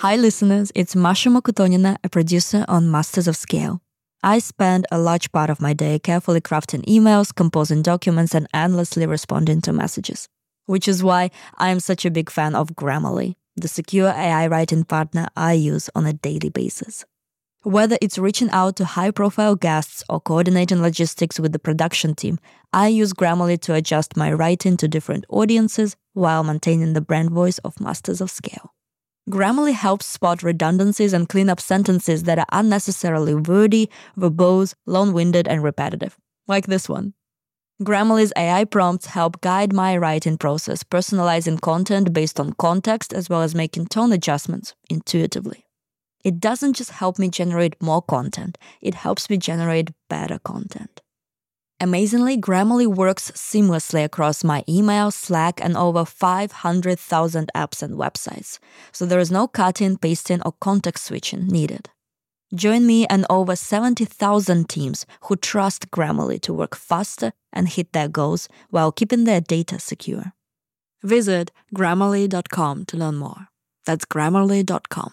Hi, listeners. It's Masha Mokutonina, a producer on Masters of Scale. I spend a large part of my day carefully crafting emails, composing documents, and endlessly responding to messages. Which is why I am such a big fan of Grammarly, the secure AI writing partner I use on a daily basis. Whether it's reaching out to high profile guests or coordinating logistics with the production team, I use Grammarly to adjust my writing to different audiences while maintaining the brand voice of Masters of Scale. Grammarly helps spot redundancies and clean up sentences that are unnecessarily wordy, verbose, long winded, and repetitive, like this one. Grammarly's AI prompts help guide my writing process, personalizing content based on context as well as making tone adjustments intuitively. It doesn't just help me generate more content, it helps me generate better content. Amazingly, Grammarly works seamlessly across my email, Slack, and over 500,000 apps and websites, so there is no cutting, pasting, or context switching needed. Join me and over 70,000 teams who trust Grammarly to work faster and hit their goals while keeping their data secure. Visit grammarly.com to learn more. That's grammarly.com.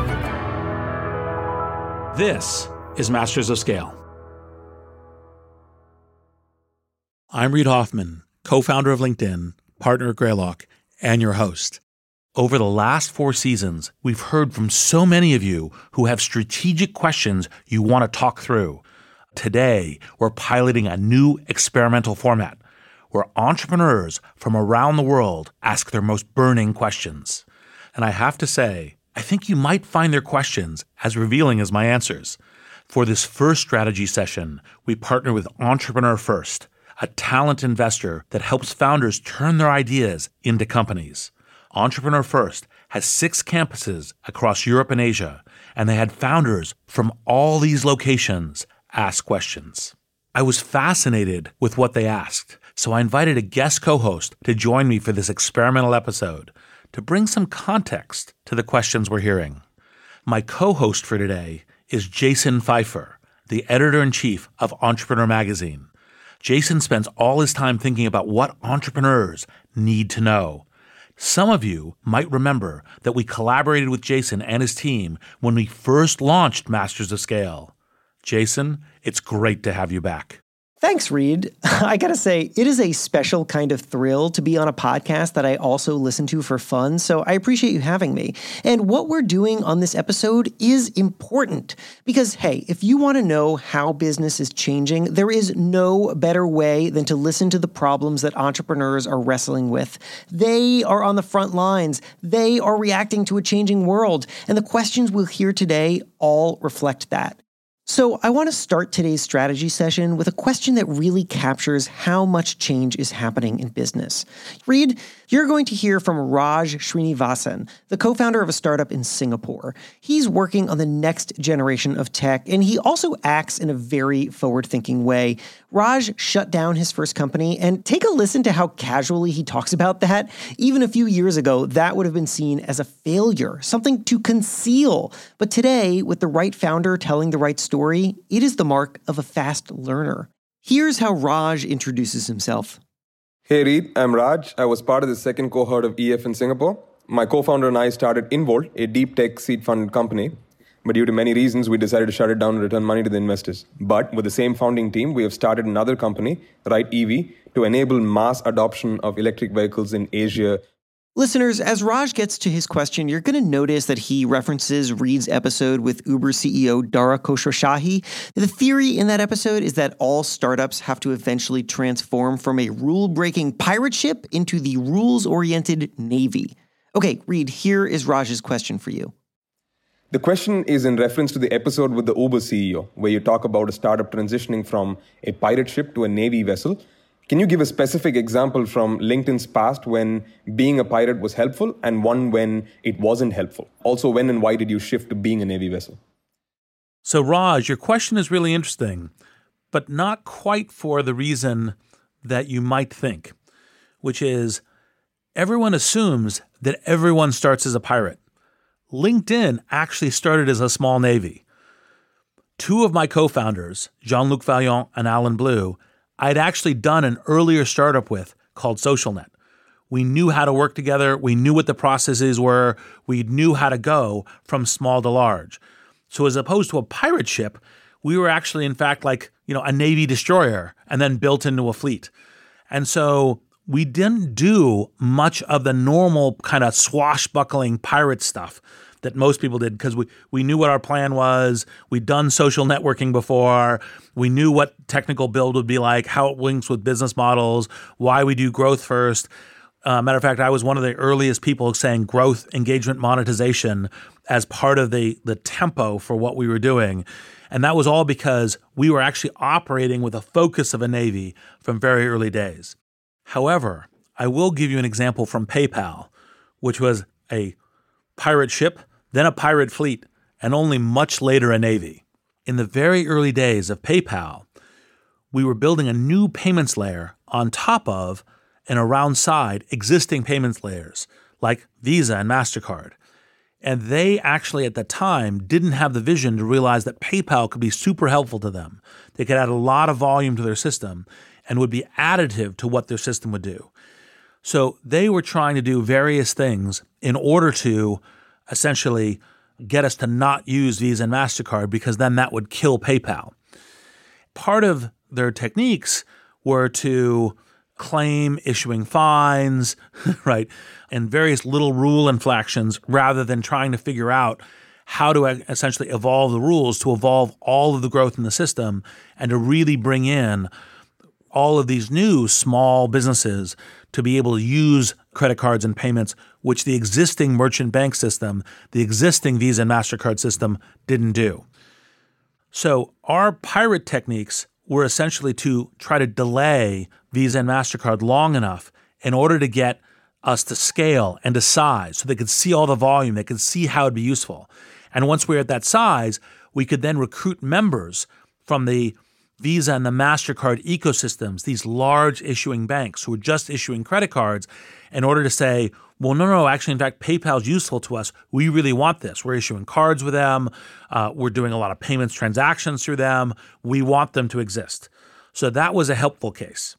This is Masters of Scale. I'm Reid Hoffman, co founder of LinkedIn, partner at Greylock, and your host. Over the last four seasons, we've heard from so many of you who have strategic questions you want to talk through. Today, we're piloting a new experimental format where entrepreneurs from around the world ask their most burning questions. And I have to say, I think you might find their questions as revealing as my answers. For this first strategy session, we partner with Entrepreneur First, a talent investor that helps founders turn their ideas into companies. Entrepreneur First has six campuses across Europe and Asia, and they had founders from all these locations ask questions. I was fascinated with what they asked, so I invited a guest co host to join me for this experimental episode to bring some context to the questions we're hearing. My co host for today is Jason Feifer, the editor in chief of Entrepreneur Magazine. Jason spends all his time thinking about what entrepreneurs need to know. Some of you might remember that we collaborated with Jason and his team when we first launched Masters of Scale. Jason, it's great to have you back. Thanks, Reid. I gotta say, it is a special kind of thrill to be on a podcast that I also listen to for fun, so I appreciate you having me. And what we're doing on this episode is important because, hey, if you wanna know how business is changing, there is no better way than to listen to the problems that entrepreneurs are wrestling with. They are on the front lines, they are reacting to a changing world, and the questions we'll hear today all reflect that. So, I want to start today's strategy session with a question that really captures how much change is happening in business. Reid, you're going to hear from Raj Srinivasan, the co founder of a startup in Singapore. He's working on the next generation of tech, and he also acts in a very forward thinking way. Raj shut down his first company, and take a listen to how casually he talks about that. Even a few years ago, that would have been seen as a failure, something to conceal. But today, with the right founder telling the right story, it is the mark of a fast learner. Here's how Raj introduces himself. Hey Reid, I'm Raj. I was part of the second cohort of EF in Singapore. My co founder and I started Involt, a deep tech seed funded company. But due to many reasons, we decided to shut it down and return money to the investors. But with the same founding team, we have started another company, Right EV, to enable mass adoption of electric vehicles in Asia Listeners, as Raj gets to his question, you're going to notice that he references Reid's episode with Uber CEO Dara Khosrowshahi. The theory in that episode is that all startups have to eventually transform from a rule breaking pirate ship into the rules oriented Navy. Okay, Reid, here is Raj's question for you. The question is in reference to the episode with the Uber CEO, where you talk about a startup transitioning from a pirate ship to a Navy vessel. Can you give a specific example from LinkedIn's past when being a pirate was helpful and one when it wasn't helpful? Also, when and why did you shift to being a Navy vessel? So, Raj, your question is really interesting, but not quite for the reason that you might think, which is everyone assumes that everyone starts as a pirate. LinkedIn actually started as a small navy. Two of my co founders, Jean Luc Vaillant and Allen Blue, I'd actually done an earlier startup with called SocialNet. We knew how to work together, we knew what the processes were, we knew how to go from small to large. So as opposed to a pirate ship, we were actually in fact like, you know, a navy destroyer and then built into a fleet. And so we didn't do much of the normal kind of swashbuckling pirate stuff that most people did because we, we knew what our plan was. We'd done social networking before. We knew what technical build would be like, how it links with business models, why we do growth first. Uh, matter of fact, I was one of the earliest people saying growth, engagement, monetization as part of the the tempo for what we were doing, and that was all because we were actually operating with a focus of a navy from very early days. However, I will give you an example from PayPal, which was a pirate ship, then a pirate fleet, and only much later a navy. In the very early days of PayPal, we were building a new payments layer on top of and around side existing payments layers like Visa and MasterCard. And they actually, at the time, didn't have the vision to realize that PayPal could be super helpful to them. They could add a lot of volume to their system and would be additive to what their system would do. So they were trying to do various things in order to essentially get us to not use Visa and MasterCard because then that would kill PayPal. Part of their techniques were to claim issuing fines, right, and various little rule infractions rather than trying to figure out how to essentially evolve the rules to evolve all of the growth in the system and to really bring in all of these new small businesses to be able to use credit cards and payments, which the existing merchant bank system, the existing Visa and MasterCard system didn't do. So, our pirate techniques were essentially to try to delay Visa and MasterCard long enough in order to get us to scale and to size so they could see all the volume, they could see how it'd be useful. And once we were at that size, we could then recruit members from the Visa and the MasterCard ecosystems, these large issuing banks who are just issuing credit cards, in order to say, well, no, no, actually, in fact, PayPal's useful to us. We really want this. We're issuing cards with them. Uh, we're doing a lot of payments transactions through them. We want them to exist. So that was a helpful case.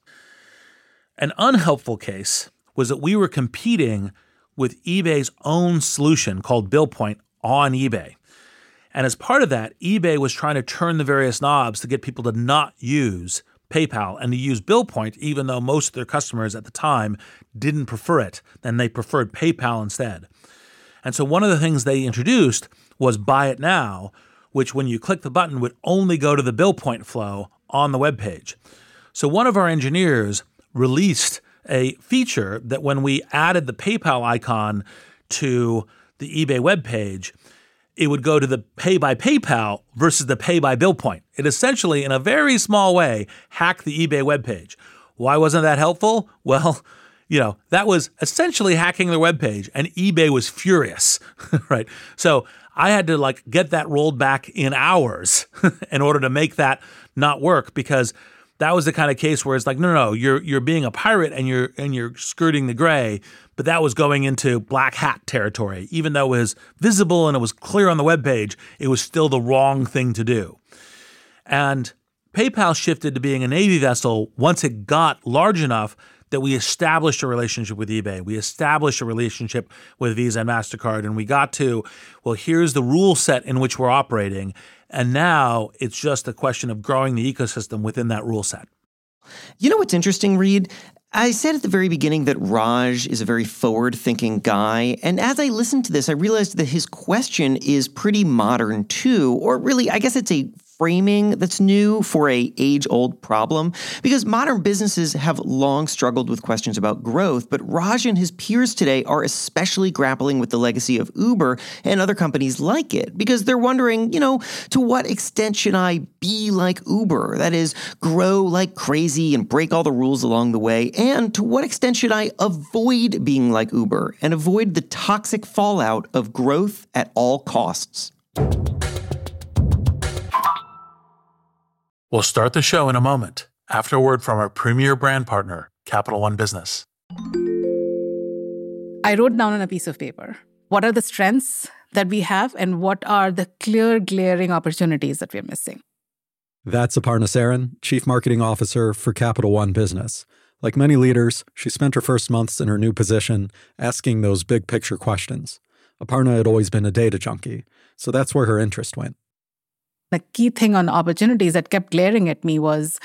An unhelpful case was that we were competing with eBay's own solution called BillPoint on eBay. And as part of that, eBay was trying to turn the various knobs to get people to not use PayPal and to use BillPoint, even though most of their customers at the time didn't prefer it and they preferred PayPal instead. And so one of the things they introduced was Buy It Now, which when you click the button would only go to the BillPoint flow on the web page. So one of our engineers released a feature that when we added the PayPal icon to the eBay web page, it would go to the pay by PayPal versus the pay by BillPoint. It essentially, in a very small way, hacked the eBay webpage. Why wasn't that helpful? Well, you know, that was essentially hacking their webpage, and eBay was furious, right? So I had to like get that rolled back in hours in order to make that not work because that was the kind of case where it's like, no, no, no, you're you're being a pirate and you're and you're skirting the gray, but that was going into black hat territory. Even though it was visible and it was clear on the web page, it was still the wrong thing to do. And PayPal shifted to being a Navy vessel once it got large enough that we established a relationship with eBay. We established a relationship with Visa and MasterCard, and we got to, well, here's the rule set in which we're operating. And now it's just a question of growing the ecosystem within that rule set. You know what's interesting, Reid? I said at the very beginning that Raj is a very forward thinking guy. And as I listened to this, I realized that his question is pretty modern too. Or really, I guess it's a framing that's new for a age-old problem because modern businesses have long struggled with questions about growth, but Raj and his peers today are especially grappling with the legacy of Uber and other companies like it because they're wondering, you know, to what extent should I be like Uber? That is, grow like crazy and break all the rules along the way, and to what extent should I avoid being like Uber and avoid the toxic fallout of growth at all costs? We'll start the show in a moment after a word from our premier brand partner, Capital One Business. I wrote down on a piece of paper what are the strengths that we have and what are the clear, glaring opportunities that we're missing. That's Aparna Saran, Chief Marketing Officer for Capital One Business. Like many leaders, she spent her first months in her new position asking those big picture questions. Aparna had always been a data junkie, so that's where her interest went the key thing on opportunities that kept glaring at me was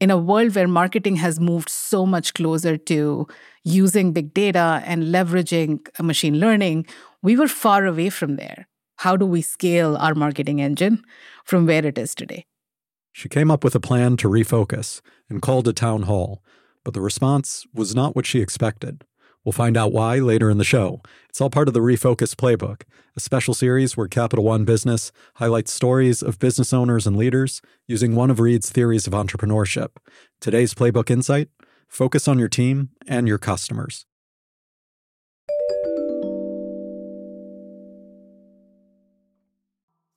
in a world where marketing has moved so much closer to using big data and leveraging machine learning, we were far away from there. How do we scale our marketing engine from where it is today? She came up with a plan to refocus and called a town hall, but the response was not what she expected. We'll find out why later in the show. It's all part of the Refocus Playbook, a special series where Capital One Business highlights stories of business owners and leaders using one of Reid's theories of entrepreneurship. Today's Playbook Insight focus on your team and your customers.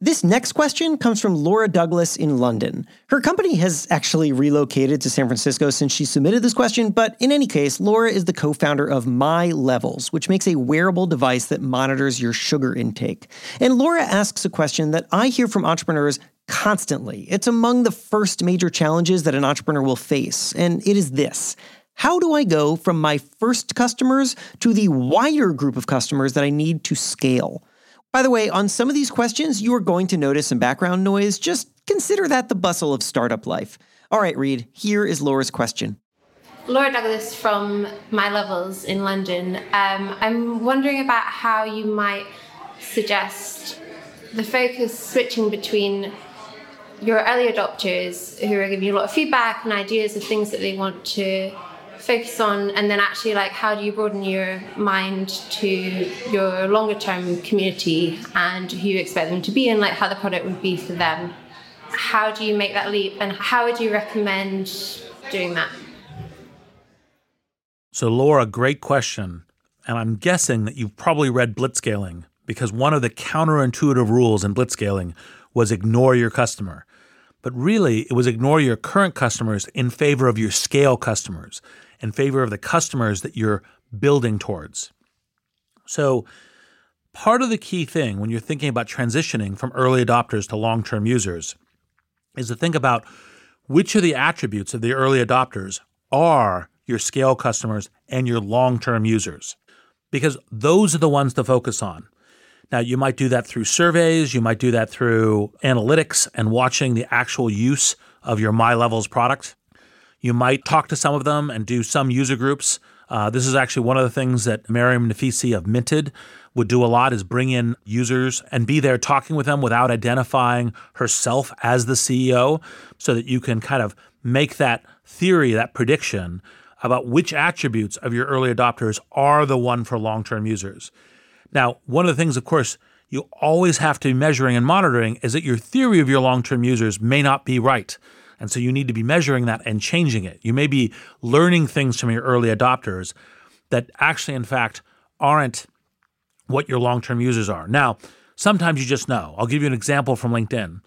This next question comes from Laura Douglas in London. Her company has actually relocated to San Francisco since she submitted this question, but in any case, Laura is the co founder of My Levels, which makes a wearable device that monitors your sugar intake. And Laura asks a question that I hear from entrepreneurs constantly. It's among the first major challenges that an entrepreneur will face, and it is this. How do I go from my first customers to the wider group of customers that I need to scale? By the way, on some of these questions, you are going to notice some background noise. Just consider that the bustle of startup life. All right, Reid, here is Laura's question. Laura Douglas from My Levels in London. Um, I'm wondering about how you might suggest the focus switching between your early adopters who are giving you a lot of feedback and ideas of things that they want to focus on and then actually like how do you broaden your mind to your longer term community and who you expect them to be and like how the product would be for them? How do you make that leap and how would you recommend doing that? So laura great question and i'm guessing that you've probably read blitzscaling because one of the counterintuitive rules in blitzscaling was ignore your customer but really it was ignore your current customers in favor of your scale customers in favor of the customers that you're building towards. So, part of the key thing when you're thinking about transitioning from early adopters to long term users is to think about which of the attributes of the early adopters are your scale customers and your long term users, because those are the ones to focus on. Now, you might do that through surveys, you might do that through analytics and watching the actual use of your My Levels product. You might talk to some of them and do some user groups. Uh, this is actually one of the things that Mariam Naficy of Minted would do a lot is bring in users and be there talking with them without identifying herself as the CEO so that you can kind of make that theory, that prediction about which attributes of your early adopters are the one for long-term users. Now, one of the things, of course, you always have to be measuring and monitoring is that your theory of your long-term users may not be right. And so you need to be measuring that and changing it. You may be learning things from your early adopters that actually, in fact, aren't what your long term users are. Now, sometimes you just know. I'll give you an example from LinkedIn.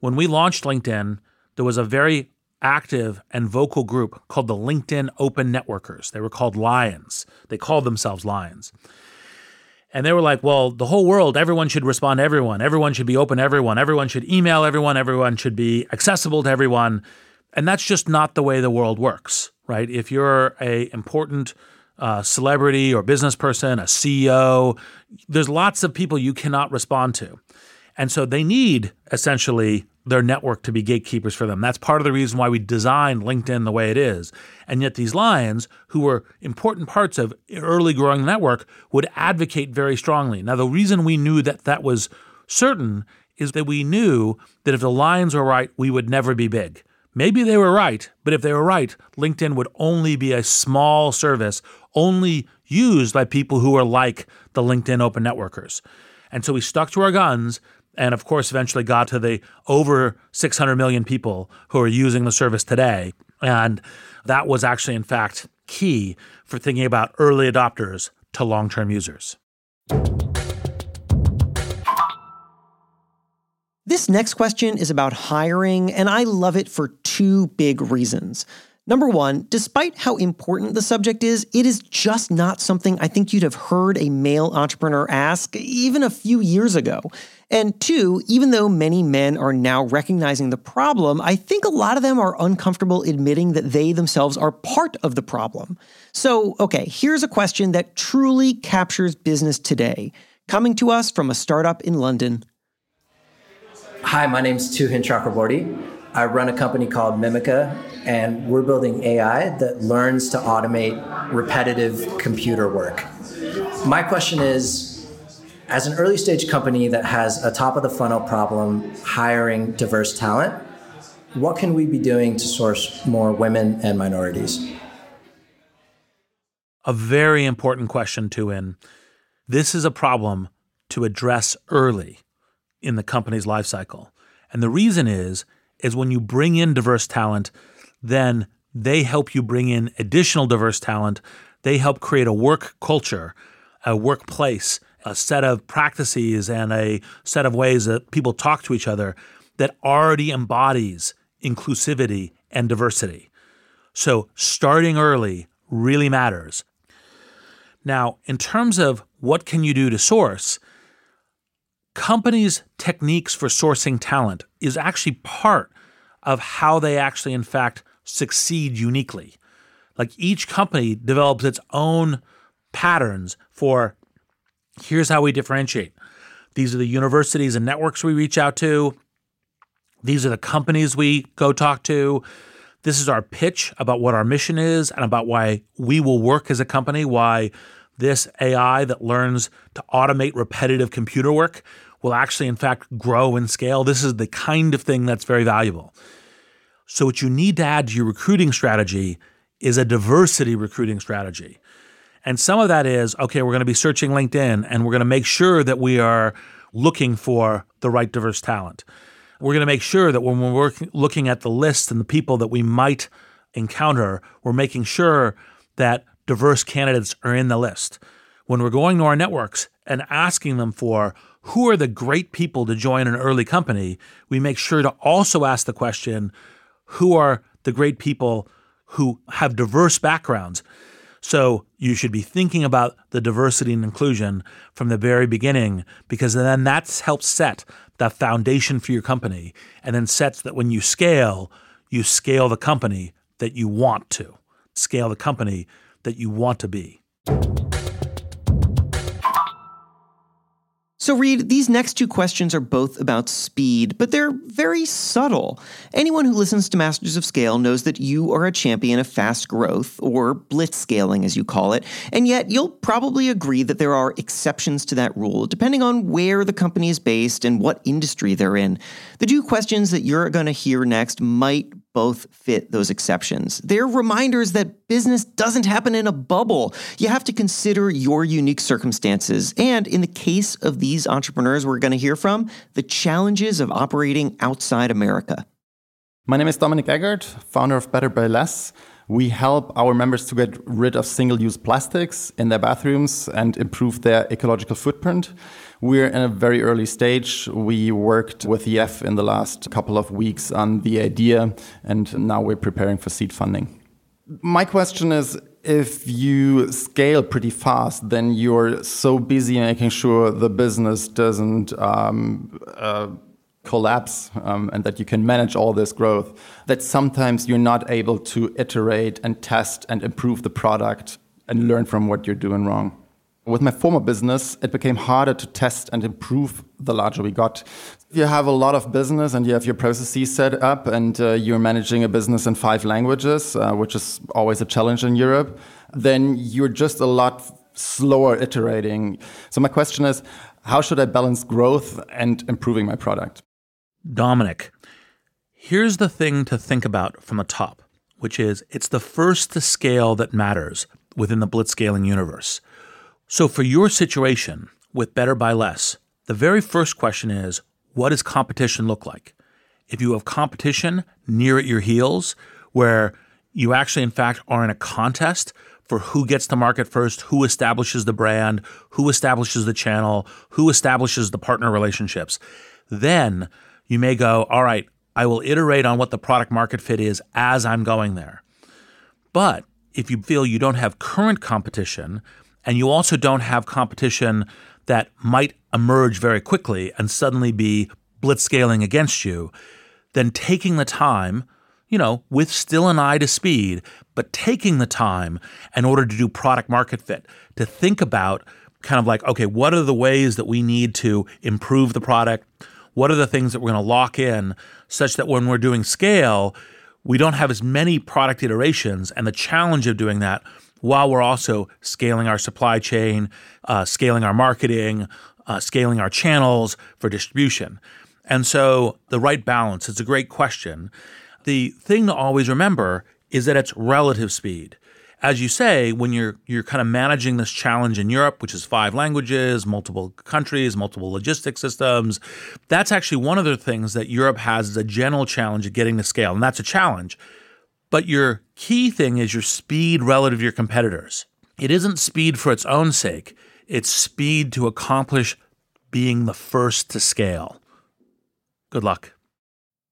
When we launched LinkedIn, there was a very active and vocal group called the LinkedIn Open Networkers. They were called Lions. They called themselves Lions. And they were like, well, the whole world, everyone should respond to everyone. Everyone should be open to everyone. Everyone should email everyone. Everyone should be accessible to everyone. And that's just not the way the world works, right? If you're a important uh, celebrity or business person, a CEO, there's lots of people you cannot respond to. And so they need essentially their network to be gatekeepers for them. That's part of the reason why we designed LinkedIn the way it is. And yet these lions, who were important parts of early growing network, would advocate very strongly. Now the reason we knew that that was certain is that we knew that if the lions were right, we would never be big. Maybe they were right, but if they were right, LinkedIn would only be a small service, only used by people who are like the LinkedIn open networkers. And so we stuck to our guns and of course eventually got to the over 600 million people who are using the service today. And that was actually, in fact, key for thinking about early adopters to long term users. This next question is about hiring, and I love it for two big reasons. Number one, despite how important the subject is, it is just not something I think you'd have heard a male entrepreneur ask even a few years ago. And two, even though many men are now recognizing the problem, I think a lot of them are uncomfortable admitting that they themselves are part of the problem. So, okay, here's a question that truly captures business today, coming to us from a startup in London. Hi, my name is Tuhin Chakraborty. I run a company called Mimica, and we're building AI that learns to automate repetitive computer work. My question is as an early stage company that has a top of the funnel problem hiring diverse talent, what can we be doing to source more women and minorities? A very important question, Tuhin. This is a problem to address early in the company's life cycle. And the reason is, is when you bring in diverse talent, then they help you bring in additional diverse talent. They help create a work culture, a workplace a set of practices and a set of ways that people talk to each other that already embodies inclusivity and diversity. So starting early really matters. Now, in terms of what can you do to source, companies' techniques for sourcing talent is actually part of how they actually, in fact, succeed uniquely. Like each company develops its own patterns for Here's how we differentiate. These are the universities and networks we reach out to. These are the companies we go talk to. This is our pitch about what our mission is and about why we will work as a company, why this AI that learns to automate repetitive computer work will actually, in fact, grow and scale. This is the kind of thing that's very valuable. So, what you need to add to your recruiting strategy is a diversity recruiting strategy. And some of that is okay, we're going to be searching LinkedIn and we're going to make sure that we are looking for the right diverse talent. We're going to make sure that when we're working, looking at the list and the people that we might encounter, we're making sure that diverse candidates are in the list. When we're going to our networks and asking them for who are the great people to join an early company, we make sure to also ask the question who are the great people who have diverse backgrounds? So you should be thinking about the diversity and inclusion from the very beginning because then that helps set the foundation for your company and then sets that when you scale, you scale the company that you want to, scale the company that you want to be. So, Reid, these next two questions are both about speed, but they're very subtle. Anyone who listens to Masters of Scale knows that you are a champion of fast growth, or blitz scaling as you call it, and yet you'll probably agree that there are exceptions to that rule, depending on where the company is based and what industry they're in. The two questions that you're going to hear next might both fit those exceptions. They're reminders that business doesn't happen in a bubble. You have to consider your unique circumstances. And in the case of these entrepreneurs we're going to hear from, the challenges of operating outside America. My name is Dominic Eggert, founder of Better by Less. We help our members to get rid of single use plastics in their bathrooms and improve their ecological footprint. We're in a very early stage. We worked with YEF in the last couple of weeks on the idea, and now we're preparing for seed funding. My question is if you scale pretty fast, then you're so busy making sure the business doesn't um, uh, collapse um, and that you can manage all this growth that sometimes you're not able to iterate and test and improve the product and learn from what you're doing wrong. With my former business, it became harder to test and improve the larger we got. You have a lot of business and you have your processes set up and uh, you're managing a business in five languages, uh, which is always a challenge in Europe, then you're just a lot slower iterating. So my question is, how should I balance growth and improving my product? Dominic, here's the thing to think about from the top, which is it's the first to scale that matters within the blitzscaling universe. So for your situation with Better by Less, the very first question is what does competition look like? If you have competition near at your heels, where you actually, in fact, are in a contest for who gets to market first, who establishes the brand, who establishes the channel, who establishes the partner relationships, then you may go, all right, I will iterate on what the product market fit is as I'm going there. But if you feel you don't have current competition and you also don't have competition that might emerge very quickly and suddenly be blitzscaling against you, then taking the time, you know, with still an eye to speed, but taking the time in order to do product market fit, to think about kind of like, okay, what are the ways that we need to improve the product? What are the things that we're going to lock in such that when we're doing scale, we don't have as many product iterations and the challenge of doing that while we're also scaling our supply chain, uh, scaling our marketing, uh, scaling our channels for distribution. And so the right balance, it's a great question. The thing to always remember is that it's relative speed. As you say, when you're you're kind of managing this challenge in Europe, which is five languages, multiple countries, multiple logistics systems, that's actually one of the things that Europe has as a general challenge of getting to scale, and that's a challenge. But your key thing is your speed relative to your competitors. It isn't speed for its own sake, it's speed to accomplish being the first to scale. Good luck.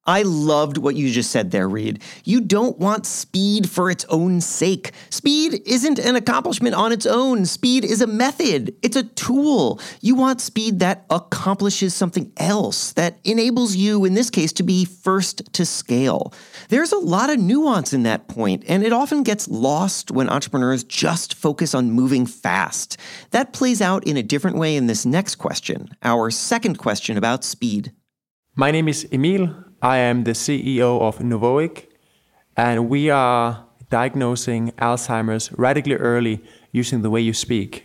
I loved what you just said there, Reid. You don't want speed for its own sake. Speed isn't an accomplishment on its own. Speed is a method, it's a tool. You want speed that accomplishes something else, that enables you, in this case, to be first to scale. There's a lot of nuance in that point, and it often gets lost when entrepreneurs just focus on moving fast. That plays out in a different way in this next question, our second question about speed. My name is Emil. I am the CEO of Novoic, and we are diagnosing Alzheimer's radically early using the way you speak.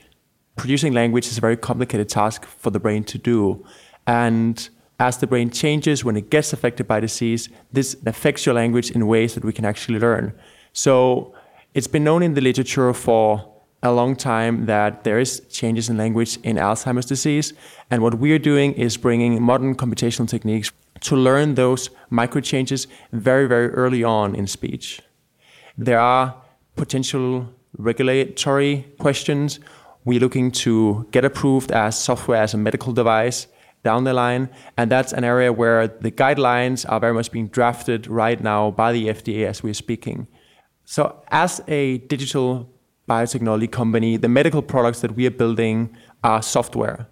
Producing language is a very complicated task for the brain to do. And as the brain changes when it gets affected by disease, this affects your language in ways that we can actually learn. So it's been known in the literature for a long time that there is changes in language in Alzheimer's disease. And what we're doing is bringing modern computational techniques to learn those micro changes very, very early on in speech. There are potential regulatory questions. We're looking to get approved as software as a medical device down the line. And that's an area where the guidelines are very much being drafted right now by the FDA as we're speaking. So, as a digital biotechnology company, the medical products that we are building are software.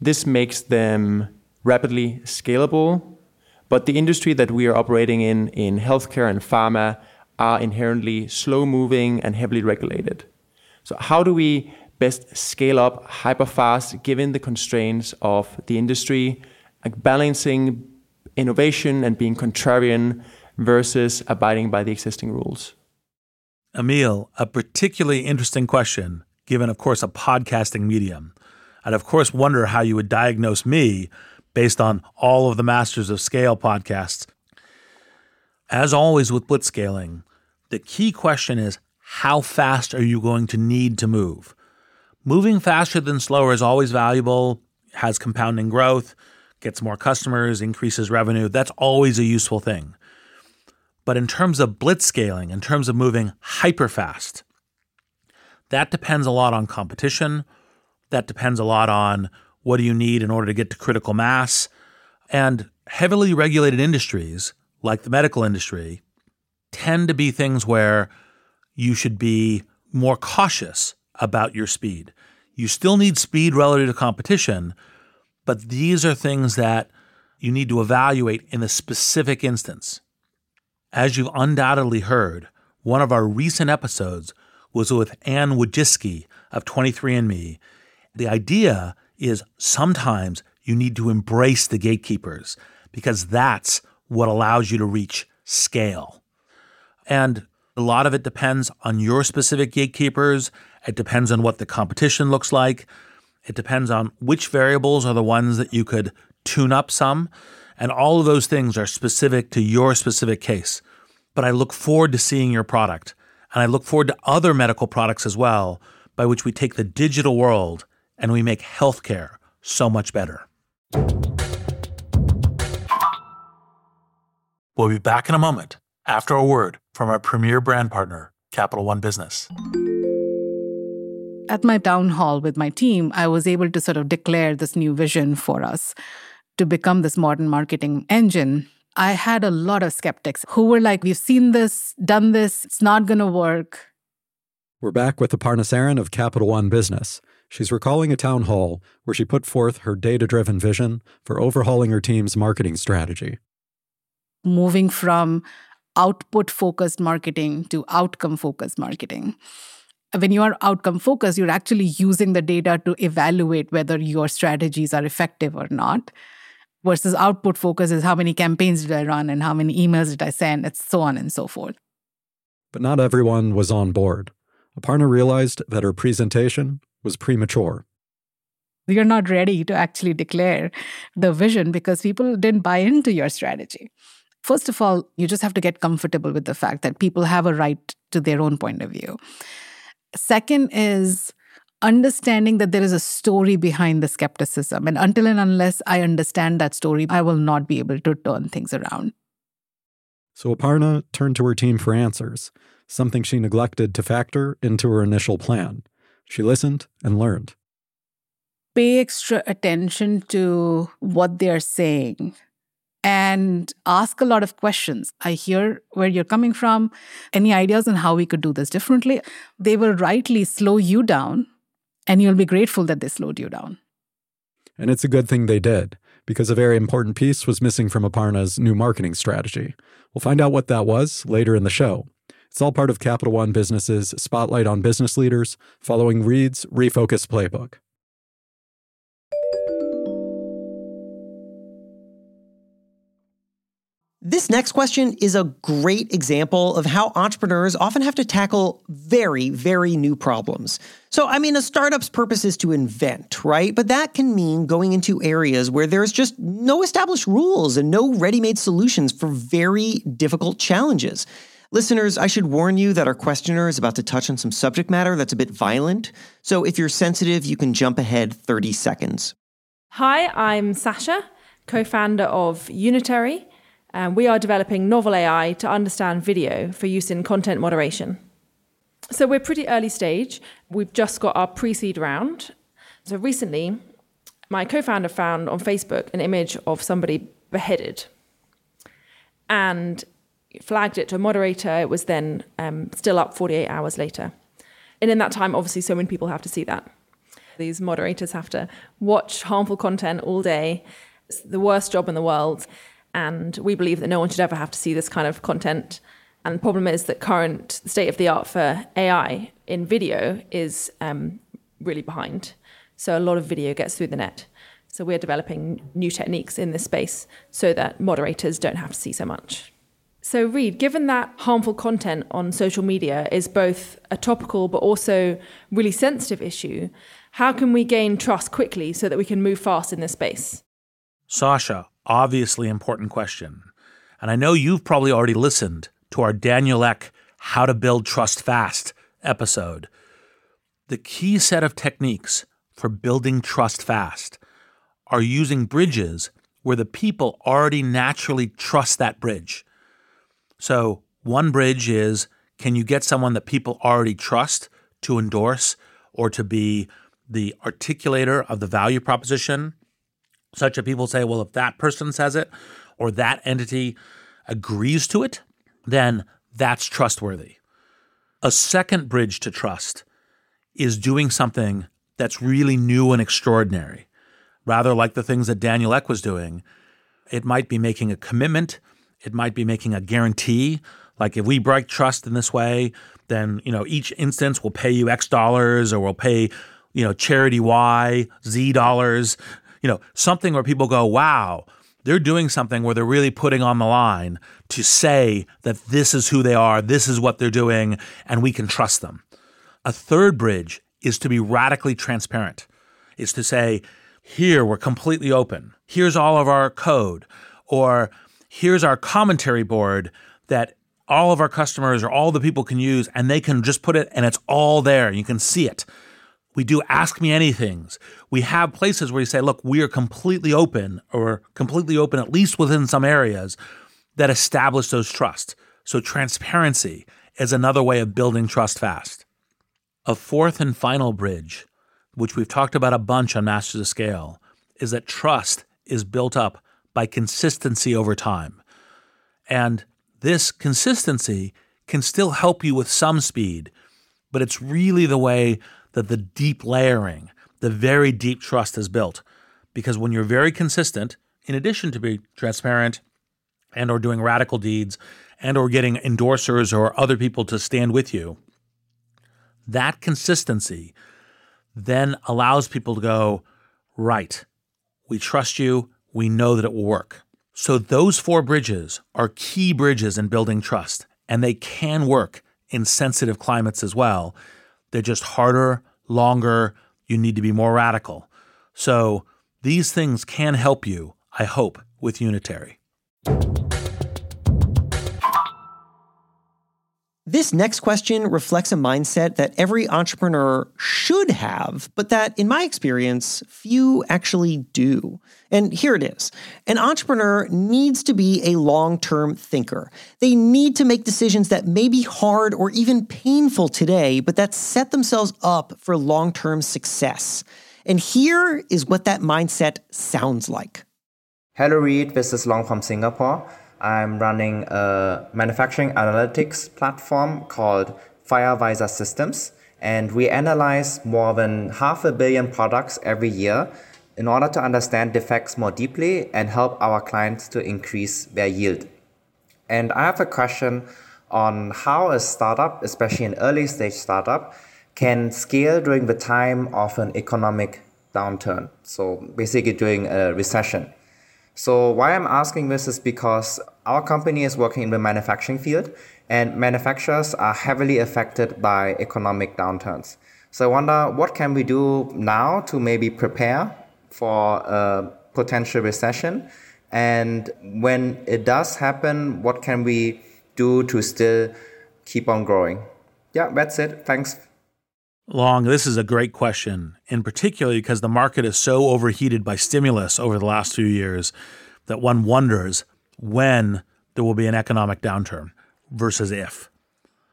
This makes them rapidly scalable, but the industry that we are operating in, in healthcare and pharma, are inherently slow moving and heavily regulated. So, how do we best scale up hyper fast given the constraints of the industry, like balancing innovation and being contrarian versus abiding by the existing rules? Emil, a particularly interesting question, given, of course, a podcasting medium. I'd, of course, wonder how you would diagnose me based on all of the Masters of Scale podcasts. As always with blitzscaling, the key question is how fast are you going to need to move? Moving faster than slower is always valuable, has compounding growth, gets more customers, increases revenue. That's always a useful thing. But in terms of blitz scaling, in terms of moving hyper fast, that depends a lot on competition. That depends a lot on what do you need in order to get to critical mass? And heavily regulated industries, like the medical industry, tend to be things where you should be more cautious about your speed. You still need speed relative to competition, but these are things that you need to evaluate in a specific instance. As you've undoubtedly heard, one of our recent episodes was with Anne Wojcicki of 23andMe. The idea is sometimes you need to embrace the gatekeepers because that's what allows you to reach scale. And a lot of it depends on your specific gatekeepers. It depends on what the competition looks like. It depends on which variables are the ones that you could tune up some. And all of those things are specific to your specific case. But I look forward to seeing your product. And I look forward to other medical products as well, by which we take the digital world and we make healthcare so much better. We'll be back in a moment after a word from our premier brand partner, Capital One Business. At my town hall with my team, I was able to sort of declare this new vision for us to become this modern marketing engine. I had a lot of skeptics who were like, We've seen this, done this, it's not going to work. We're back with Aparna Saran of Capital One Business. She's recalling a town hall where she put forth her data driven vision for overhauling her team's marketing strategy. Moving from output focused marketing to outcome focused marketing. When you are outcome focused, you're actually using the data to evaluate whether your strategies are effective or not. Versus output focus is how many campaigns did I run and how many emails did I send, and so on and so forth. But not everyone was on board. Aparna realized that her presentation was premature. You're not ready to actually declare the vision because people didn't buy into your strategy. First of all, you just have to get comfortable with the fact that people have a right to their own point of view. Second is understanding that there is a story behind the skepticism. And until and unless I understand that story, I will not be able to turn things around. So Aparna turned to her team for answers, something she neglected to factor into her initial plan. She listened and learned. Pay extra attention to what they're saying and ask a lot of questions. I hear where you're coming from. Any ideas on how we could do this differently? They will rightly slow you down, and you'll be grateful that they slowed you down. And it's a good thing they did, because a very important piece was missing from Aparna's new marketing strategy. We'll find out what that was later in the show. It's all part of Capital One Business's Spotlight on Business Leaders following Reid's Refocus Playbook. This next question is a great example of how entrepreneurs often have to tackle very, very new problems. So, I mean, a startup's purpose is to invent, right? But that can mean going into areas where there's just no established rules and no ready made solutions for very difficult challenges. Listeners, I should warn you that our questioner is about to touch on some subject matter that's a bit violent. So, if you're sensitive, you can jump ahead 30 seconds. Hi, I'm Sasha, co founder of Unitary and we are developing novel AI to understand video for use in content moderation. So we're pretty early stage. We've just got our pre seed round. So recently, my co founder found on Facebook an image of somebody beheaded and flagged it to a moderator. It was then um, still up 48 hours later. And in that time, obviously, so many people have to see that. These moderators have to watch harmful content all day. It's the worst job in the world. And we believe that no one should ever have to see this kind of content. And the problem is that current state of the art for AI in video is um, really behind. So a lot of video gets through the net. So we're developing new techniques in this space so that moderators don't have to see so much. So, Reid, given that harmful content on social media is both a topical but also really sensitive issue, how can we gain trust quickly so that we can move fast in this space? Sasha, obviously important question. And I know you've probably already listened to our Daniel Ek How to Build Trust Fast episode. The key set of techniques for building trust fast are using bridges where the people already naturally trust that bridge. So, one bridge is can you get someone that people already trust to endorse or to be the articulator of the value proposition such that people say, well, if that person says it or that entity agrees to it, then that's trustworthy. A second bridge to trust is doing something that's really new and extraordinary. Rather like the things that Daniel Ek was doing, it might be making a commitment, it might be making a guarantee. Like if we break trust in this way, then you know each instance will pay you X dollars or we'll pay you know charity Y Z dollars you know, something where people go, wow, they're doing something where they're really putting on the line to say that this is who they are, this is what they're doing, and we can trust them. A third bridge is to be radically transparent. is to say, here we're completely open. Here's all of our code, or here's our commentary board that all of our customers or all the people can use, and they can just put it and it's all there. You can see it. We do ask me anythings. We have places where you say, look, we are completely open or completely open, at least within some areas that establish those trust. So transparency is another way of building trust fast. A fourth and final bridge which we've talked about a bunch on Masters of Scale, is that trust is built up by consistency over time. And this consistency can still help you with some speed, but it's really the way that the deep layering, the very deep trust is built. Because when you're very consistent, in addition to being transparent and or doing radical deeds and or getting endorsers or other people to stand with you, that consistency then allows people to go, right, we trust you, we know that it will work. So those four bridges are key bridges in building trust, and they can work in sensitive climates as well. They're just harder, longer, you need to be more radical. So these things can help you, I hope, with Unitary. This next question reflects a mindset that every entrepreneur should have, but that, in my experience, few actually do. And here it is An entrepreneur needs to be a long term thinker. They need to make decisions that may be hard or even painful today, but that set themselves up for long term success. And here is what that mindset sounds like. Hello, Reid. This is Long from Singapore. I'm running a manufacturing analytics platform called Firevisor Systems, and we analyze more than half a billion products every year in order to understand defects more deeply and help our clients to increase their yield. And I have a question on how a startup, especially an early stage startup, can scale during the time of an economic downturn. So basically during a recession. So why I'm asking this is because our company is working in the manufacturing field and manufacturers are heavily affected by economic downturns. So I wonder what can we do now to maybe prepare for a potential recession and when it does happen what can we do to still keep on growing? Yeah, that's it. Thanks. Long, this is a great question, in particular because the market is so overheated by stimulus over the last few years that one wonders when there will be an economic downturn versus if.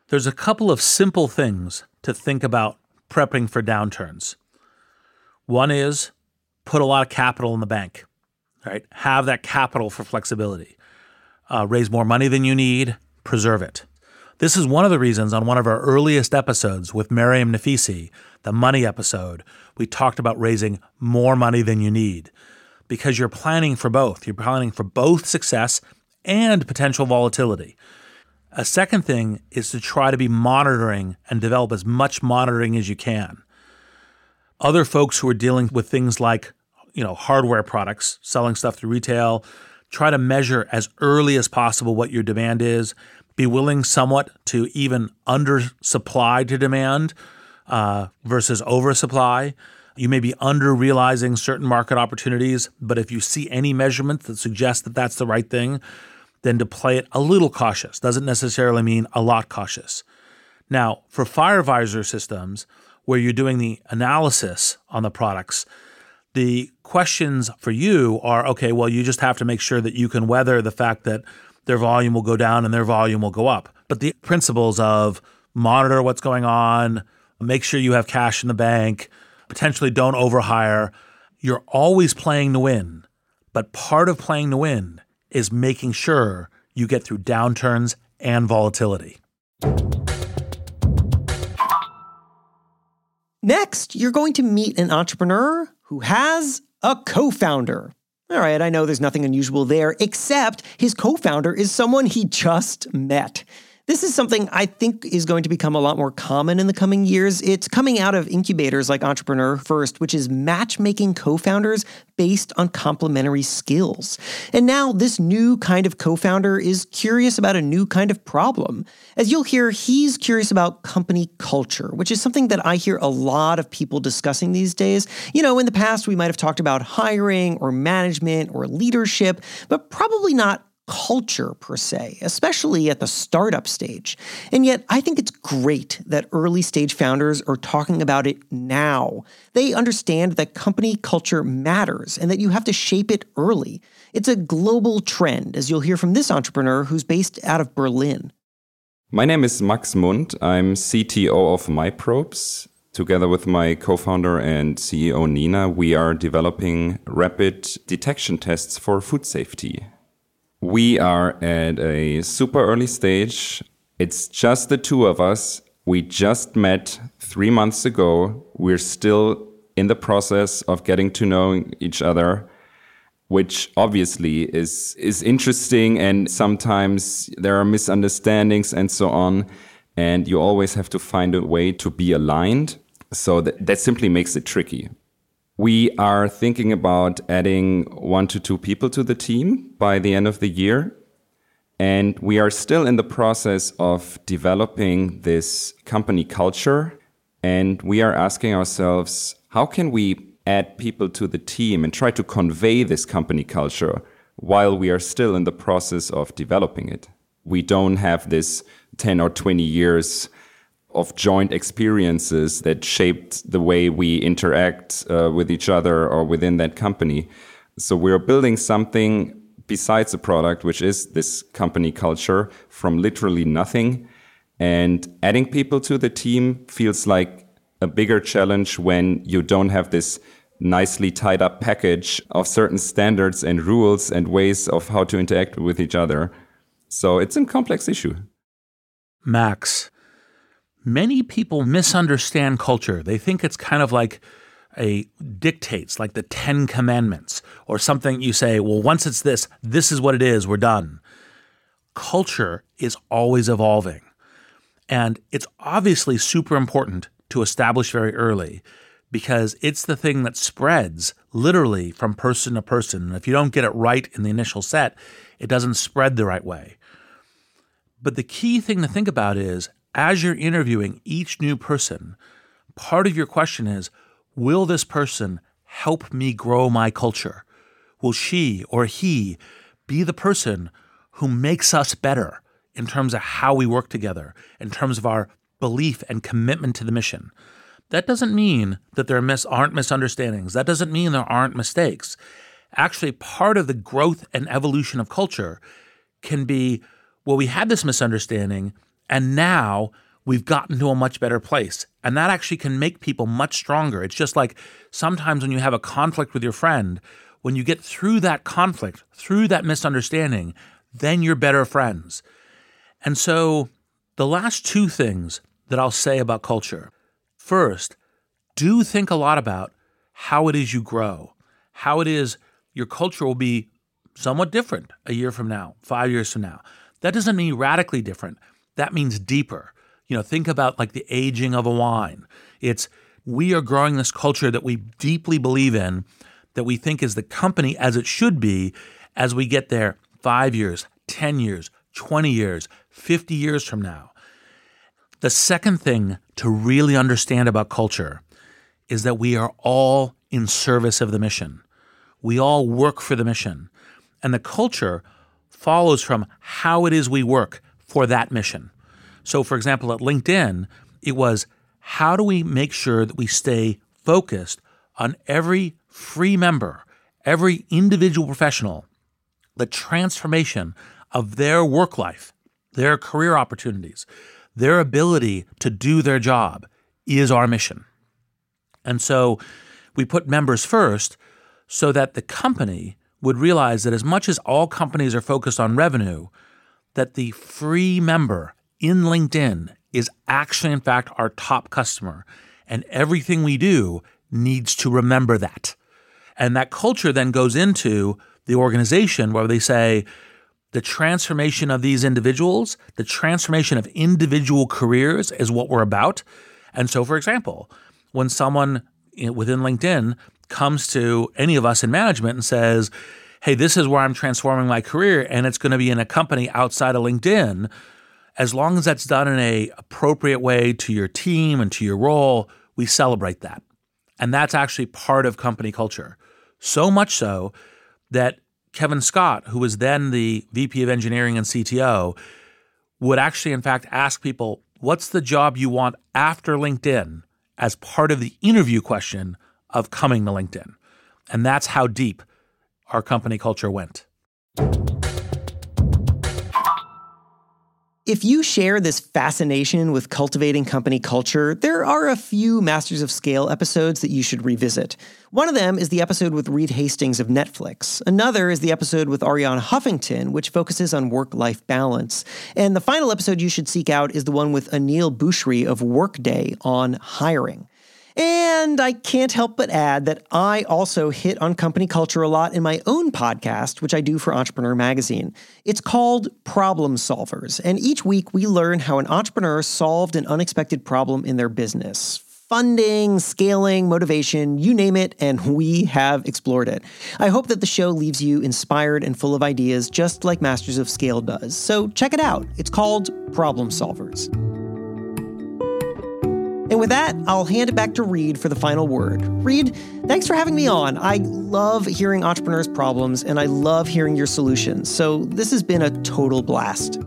There's a couple of simple things to think about prepping for downturns. One is put a lot of capital in the bank, right? Have that capital for flexibility. Uh, raise more money than you need, preserve it. This is one of the reasons on one of our earliest episodes with Mariam Naficy, the money episode, we talked about raising more money than you need because you're planning for both. You're planning for both success and potential volatility. A second thing is to try to be monitoring and develop as much monitoring as you can. Other folks who are dealing with things like, you know, hardware products, selling stuff through retail, try to measure as early as possible what your demand is be willing somewhat to even undersupply to demand uh, versus oversupply. You may be under realizing certain market opportunities, but if you see any measurement that suggests that that's the right thing, then to play it a little cautious doesn't necessarily mean a lot cautious. Now, for Firevisor systems, where you're doing the analysis on the products, the questions for you are okay, well, you just have to make sure that you can weather the fact that their volume will go down and their volume will go up. But the principles of monitor what's going on, make sure you have cash in the bank, potentially don't overhire, you're always playing to win. But part of playing to win is making sure you get through downturns and volatility. Next, you're going to meet an entrepreneur who has a co founder. All right, I know there's nothing unusual there, except his co founder is someone he just met. This is something I think is going to become a lot more common in the coming years. It's coming out of incubators like Entrepreneur First, which is matchmaking co founders based on complementary skills. And now this new kind of co founder is curious about a new kind of problem. As you'll hear, he's curious about company culture, which is something that I hear a lot of people discussing these days. You know, in the past, we might have talked about hiring or management or leadership, but probably not culture per se, especially at the startup stage. And yet, I think it's great that early stage founders are talking about it now. They understand that company culture matters and that you have to shape it early. It's a global trend, as you'll hear from this entrepreneur who's based out of Berlin. My name is Max Mund. I'm CTO of MyProbes. Together with my co founder and CEO Nina, we are developing rapid detection tests for food safety. We are at a super early stage. It's just the two of us. We just met three months ago. We're still in the process of getting to know each other, which obviously is, is interesting. And sometimes there are misunderstandings and so on. And you always have to find a way to be aligned. So that, that simply makes it tricky. We are thinking about adding one to two people to the team by the end of the year. And we are still in the process of developing this company culture. And we are asking ourselves, how can we add people to the team and try to convey this company culture while we are still in the process of developing it? We don't have this 10 or 20 years of joint experiences that shaped the way we interact uh, with each other or within that company. So we're building something besides a product, which is this company culture from literally nothing. And adding people to the team feels like a bigger challenge when you don't have this nicely tied up package of certain standards and rules and ways of how to interact with each other. So it's a complex issue. Max, many people misunderstand culture. They think it's kind of like a dictates, like the Ten Commandments, or something you say, well, once it's this, this is what it is, we're done. Culture is always evolving. And it's obviously super important to establish very early because it's the thing that spreads literally from person to person. And if you don't get it right in the initial set, it doesn't spread the right way. But the key thing to think about is as you're interviewing each new person, part of your question is Will this person help me grow my culture? Will she or he be the person who makes us better in terms of how we work together, in terms of our belief and commitment to the mission? That doesn't mean that there aren't misunderstandings. That doesn't mean there aren't mistakes. Actually, part of the growth and evolution of culture can be well, we had this misunderstanding, and now we've gotten to a much better place. And that actually can make people much stronger. It's just like sometimes when you have a conflict with your friend, when you get through that conflict, through that misunderstanding, then you're better friends. And so the last two things that I'll say about culture first, do think a lot about how it is you grow, how it is your culture will be somewhat different a year from now, five years from now. That doesn't mean radically different, that means deeper. You know, think about like the aging of a wine. It's we are growing this culture that we deeply believe in, that we think is the company as it should be as we get there five years, 10 years, 20 years, 50 years from now. The second thing to really understand about culture is that we are all in service of the mission. We all work for the mission. And the culture follows from how it is we work for that mission. So, for example, at LinkedIn, it was how do we make sure that we stay focused on every free member, every individual professional, the transformation of their work life, their career opportunities, their ability to do their job is our mission. And so we put members first so that the company would realize that as much as all companies are focused on revenue, that the free member in LinkedIn is actually, in fact, our top customer. And everything we do needs to remember that. And that culture then goes into the organization where they say, the transformation of these individuals, the transformation of individual careers is what we're about. And so, for example, when someone within LinkedIn comes to any of us in management and says, Hey, this is where I'm transforming my career, and it's going to be in a company outside of LinkedIn, as long as that's done in a appropriate way to your team and to your role, we celebrate that. And that's actually part of company culture. So much so that Kevin Scott, who was then the VP of engineering and CTO, would actually, in fact, ask people, What's the job you want after LinkedIn as part of the interview question of coming to LinkedIn? And that's how deep our company culture went. If you share this fascination with cultivating company culture, there are a few Masters of Scale episodes that you should revisit. One of them is the episode with Reed Hastings of Netflix. Another is the episode with Arianna Huffington, which focuses on work life balance. And the final episode you should seek out is the one with Aneel Bhusri of Workday on hiring. And I can't help but add that I also hit on company culture a lot in my own podcast, which I do for Entrepreneur Magazine. It's called Problem Solvers, and each week we learn how an entrepreneur solved an unexpected problem in their business. Funding, scaling, motivation, you name it, and we have explored it. I hope that the show leaves you inspired and full of ideas, just like Masters of Scale does. So check it out. It's called Problem Solvers. And with that, I'll hand it back to Reid for the final word. Reid, thanks for having me on. I love hearing entrepreneurs' problems and I love hearing your solutions. So this has been a total blast.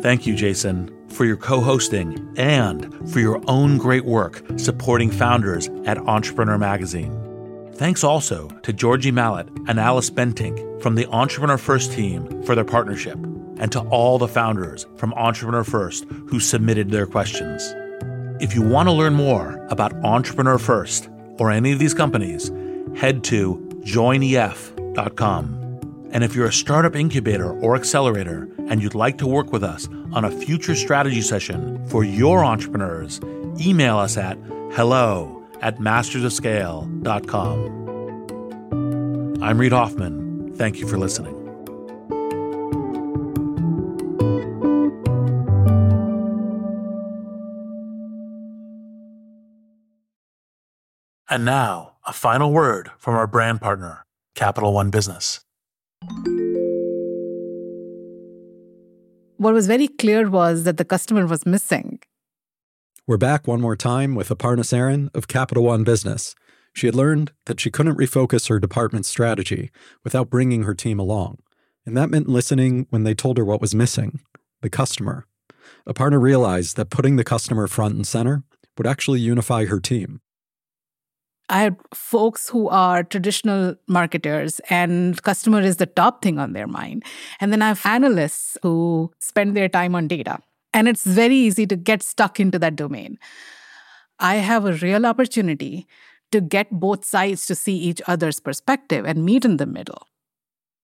Thank you, Jason, for your co hosting and for your own great work supporting founders at Entrepreneur Magazine. Thanks also to Georgie Mallet and Alice Bentinck from the Entrepreneur First team for their partnership, and to all the founders from Entrepreneur First who submitted their questions. If you want to learn more about Entrepreneur First or any of these companies, head to joinef.com. And if you're a startup incubator or accelerator and you'd like to work with us on a future strategy session for your entrepreneurs, email us at hello at mastersofscale.com. I'm Reid Hoffman. Thank you for listening. And now, a final word from our brand partner, Capital One Business. What was very clear was that the customer was missing. We're back one more time with Aparna Saran of Capital One Business. She had learned that she couldn't refocus her department's strategy without bringing her team along. And that meant listening when they told her what was missing the customer. Aparna realized that putting the customer front and center would actually unify her team. I have folks who are traditional marketers and customer is the top thing on their mind. And then I have analysts who spend their time on data. And it's very easy to get stuck into that domain. I have a real opportunity to get both sides to see each other's perspective and meet in the middle.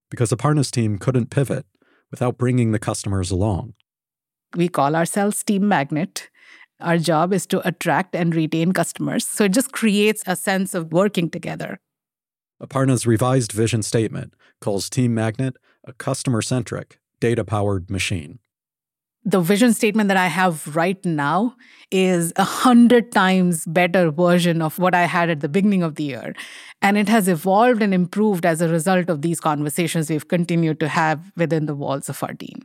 Because Aparna's team couldn't pivot without bringing the customers along. We call ourselves Team Magnet. Our job is to attract and retain customers. So it just creates a sense of working together. Aparna's revised vision statement calls Team Magnet a customer centric, data powered machine. The vision statement that I have right now is a hundred times better version of what I had at the beginning of the year. And it has evolved and improved as a result of these conversations we've continued to have within the walls of our team.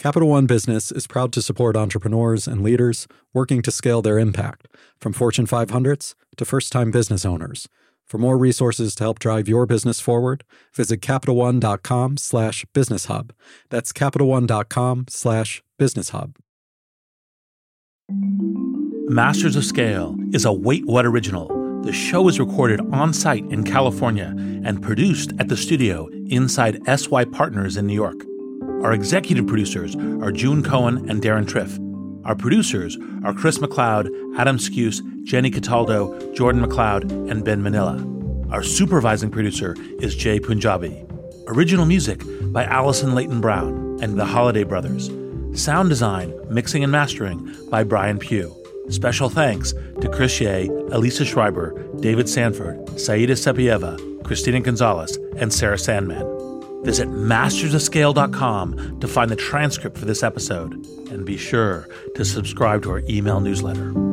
Capital One Business is proud to support entrepreneurs and leaders working to scale their impact, from Fortune 500s to first time business owners. For more resources to help drive your business forward, visit CapitalOne.com slash business hub. That's CapitalOne.com slash business hub. Masters of Scale is a WaitWhat original. The show is recorded on site in California and produced at the studio inside SY Partners in New York. Our executive producers are June Cohen and Deron Triff. Our producers are Chris McLeod, Adam Skuse, Jenny Cataldo, Jordan McLeod, and Ben Manila. Our supervising producer is Jay Punjabi. Original music by Allison Leighton Brown and the Holladay Brothers. Sound design, mixing, and mastering by Brian Pugh. Special thanks to Chris Ye, Elisa Schreiber, David Sanford, Saida Sepieva, Christina Gonzalez, and Sarah Sandman. Visit mastersofscale.com to find the transcript for this episode and be sure to subscribe to our email newsletter.